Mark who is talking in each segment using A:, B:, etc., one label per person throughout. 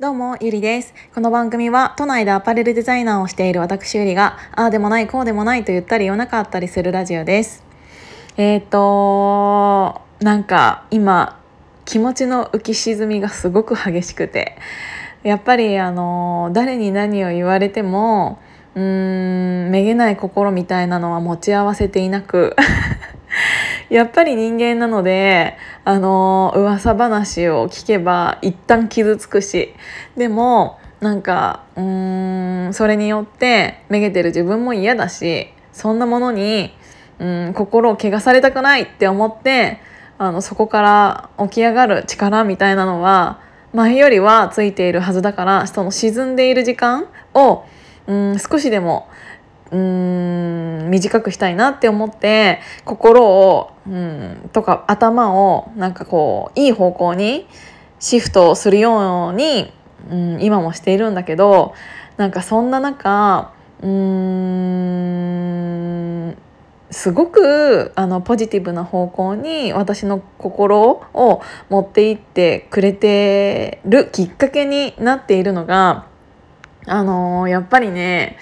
A: どうも、ゆりです。この番組は、都内でアパレルデザイナーをしている私ゆりが、ああでもない、こうでもないと言ったり言わなかったりするラジオです。えっ、ー、となんか今、気持ちの浮き沈みがすごく激しくて、やっぱりあの誰に何を言われても、うーん、めげない心みたいなのは持ち合わせていなくやっぱり人間なのであの噂話を聞けば一旦傷つくしでもなんかうーんそれによってめげてる自分も嫌だしそんなものにうん心を汚されたくないって思ってあのそこから起き上がる力みたいなのは前よりはついているはずだからその沈んでいる時間をうん少しでもうん短くしたいなって思って心をうんとか頭をなんかこういい方向にシフトするように、うん、今もしているんだけどなんかそんな中うんすごくあのポジティブな方向に私の心を持っていってくれてるきっかけになっているのがあのやっぱりね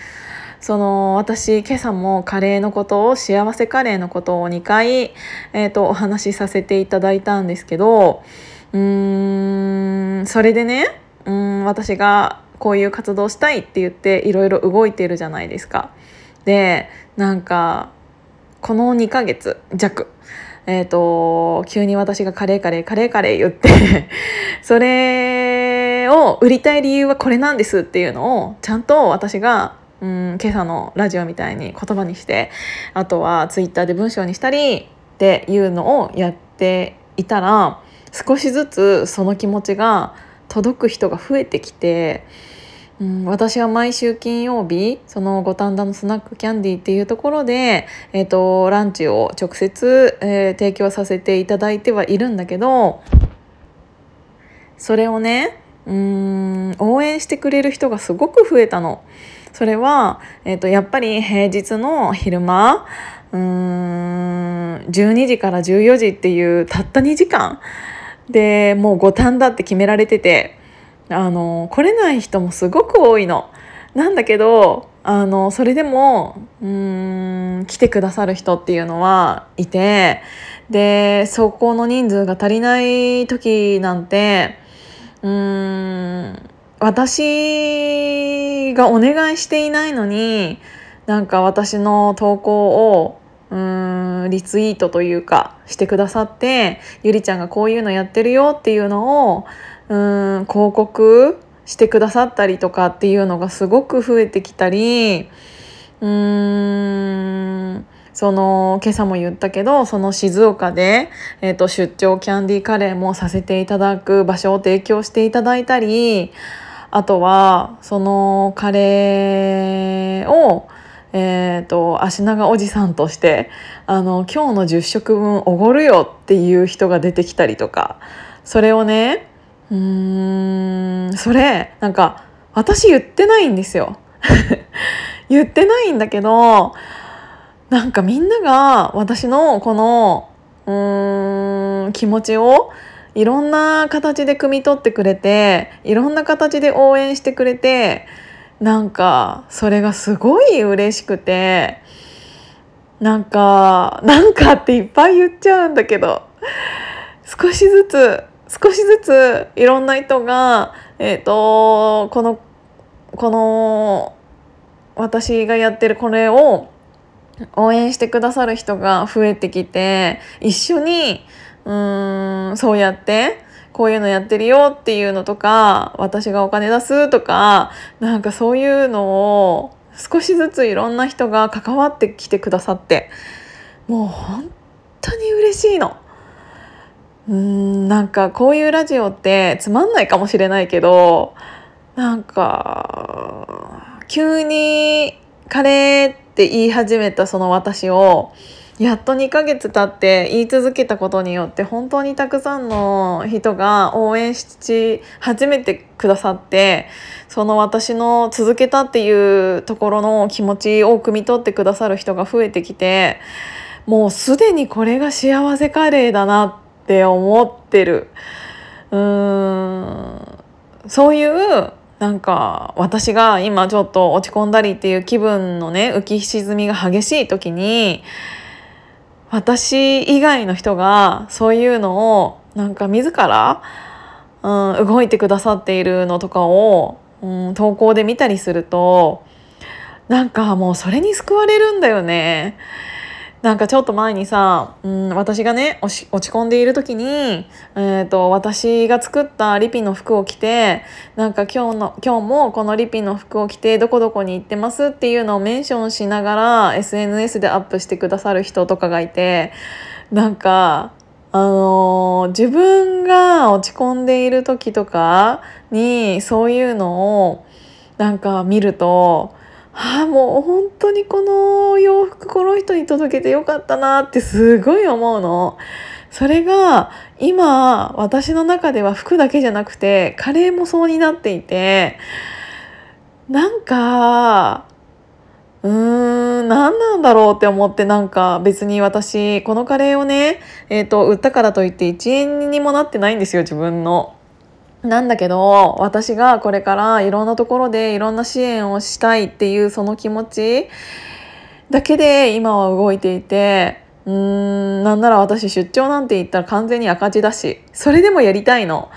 A: その私今朝もカレーのことを幸せカレーのことを2回、えーと、お話しさせていただいたんですけどうーんそれでねうん私がこういう活動したいって言っていろいろ動いてるじゃないですか。でなんかこの2ヶ月弱えーと、急に私がカレーカレーカレーカレー言って それを売りたい理由はこれなんですっていうのをちゃんと私がうん今朝のラジオみたいに言葉にしてあとはツイッターで文章にしたりっていうのをやっていたら少しずつその気持ちが届く人が増えてきて、うん、私は毎週金曜日その五反田のスナックキャンディーっていうところで、えーと、ランチを直接、えー、提供させていただいてはいるんだけどそれをねうん応援してくれる人がすごく増えたの。それは、えーと、やっぱり平日の昼間うーん12時から14時っていうたった2時間でもう五反だって決められててあの来れない人もすごく多いの。なんだけどあのそれでもうん来てくださる人っていうのはいてでそこの人数が足りない時なんてうん私がお願いしていないのになんか私の投稿をうんリツイートというかしてくださってゆりちゃんがこういうのやってるよっていうのをうん広告してくださったりとかっていうのがすごく増えてきたりうーんその今朝も言ったけどその静岡で、えーと、出張キャンディーカレーもさせていただく場所を提供していただいたりあとはそのカレーをえーと、足長おじさんとしてあの今日の10食分おごるよっていう人が出てきたりとかそれをねうーんそれなんか私言ってないんですよ。言ってないんだけどなんかみんなが私のこのうーん気持ちをいろんな形で汲み取ってくれていろんな形で応援してくれてなんかそれがすごい嬉しくてなんかなんかっていっぱい言っちゃうんだけど少しずつ少しずついろんな人がえっ、ー、とこのこの私がやってるこれを応援してくださる人が増えてきて一緒にうーんそうやってこういうのやってるよっていうのとか私がお金出すとかなんかそういうのを少しずついろんな人が関わってきてくださってもう本当に嬉しいの。うんなんかこういうラジオってつまんないかもしれないけどなんか急にカレーってって言い始めたその私をやっと2ヶ月経って言い続けたことによって本当にたくさんの人が応援し始めてくださってその私の続けたっていうところの気持ちを汲み取ってくださる人が増えてきてもうすでにこれが幸せカレーだなって思ってる。うーん。そういうなんか私が今ちょっと落ち込んだりっていう気分のね浮き沈みが激しい時に私以外の人がそういうのをなんか自ら、うん、動いてくださっているのとかを、うん、投稿で見たりするとなんかもうそれに救われるんだよね。なんかちょっと前にさ、うん、私がね落ち込んでいる時に、えーと、私が作ったリピの服を着てなんか今日の今日もこのリピの服を着てどこどこに行ってますっていうのをメンションしながら SNS でアップしてくださる人とかがいてなんかあの、自分が落ち込んでいる時とかにそういうのをなんか見るとああもう本当にこの洋服この人に届けてよかったなってすごい思うの。それが今私の中では服だけじゃなくてカレーもそうになっていてなんかうーん何なんだろうって思ってなんか別に私このカレーをね、えーと売ったからといって1円にもなってないんですよ自分の。なんだけど私がこれからいろんなところでいろんな支援をしたいっていうその気持ちだけで今は動いていてうーんなんなら私出張なんて言ったら完全に赤字だしそれでもやりたいの。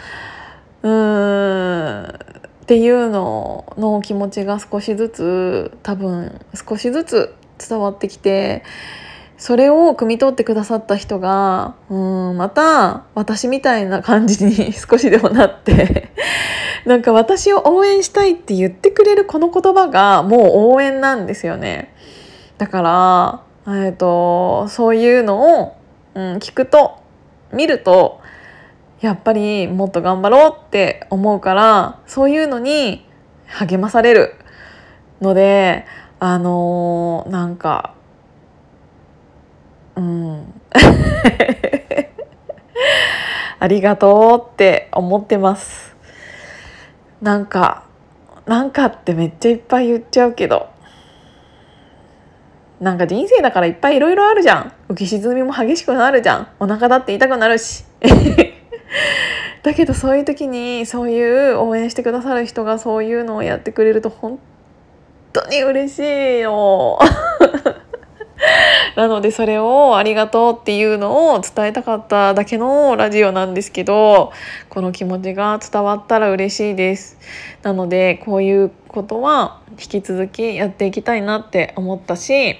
A: うーんっていうのの気持ちが少しずつ多分少しずつ伝わってきてそれを汲み取ってくださった人がうんまた私みたいな感じに 少しでもなってなんか私を応援したいって言ってくれるこの言葉がもう応援なんですよね。だから、えーと、そういうのを、うん、聞くと見るとやっぱりもっと頑張ろうって思うからそういうのに励まされるのであのー、なんかうん。ありがとうって思ってます。なんかなんかってめっちゃいっぱい言っちゃうけど。なんか人生だからいっぱいいろいろあるじゃん。浮き沈みも激しくなるじゃん。お腹だって痛くなるし。だけどそういう時にそういう応援してくださる人がそういうのをやってくれると本当に嬉しいよ。なのでそれをありがとうっていうのを伝えたかっただけのラジオなんですけどこの気持ちが伝わったら嬉しいですなのでこういうことは引き続きやっていきたいなって思ったし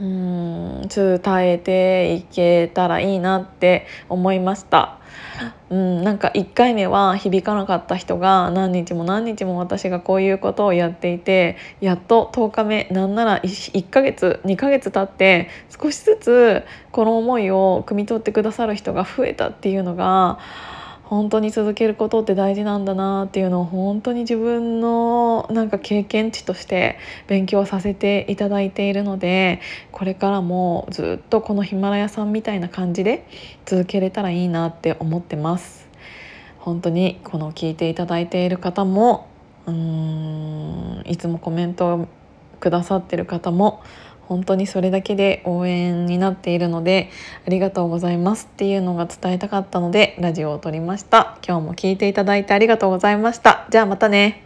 A: うん伝えていけたらいいなって思いました。うん、なんか1回目は響かなかった人が何日も何日も私がこういうことをやっていてやっと10日目なんなら 1, 1ヶ月2ヶ月経って少しずつこの思いを汲み取ってくださる人が増えたっていうのが本当に続けることって大事なんだなっていうのを本当に自分のなんか経験値として勉強させていただいているのでこれからもずっとこのヒマラヤさんみたいな感じで続けれたらいいなって思ってます。本当にこの聞いていただいている方もうーんいつもコメントをくださってる方も本当にそれだけで応援になっているのでありがとうございますっていうのが伝えたかったのでラジオを撮りました。今日も聞いていただいてありがとうございました。じゃあまたね。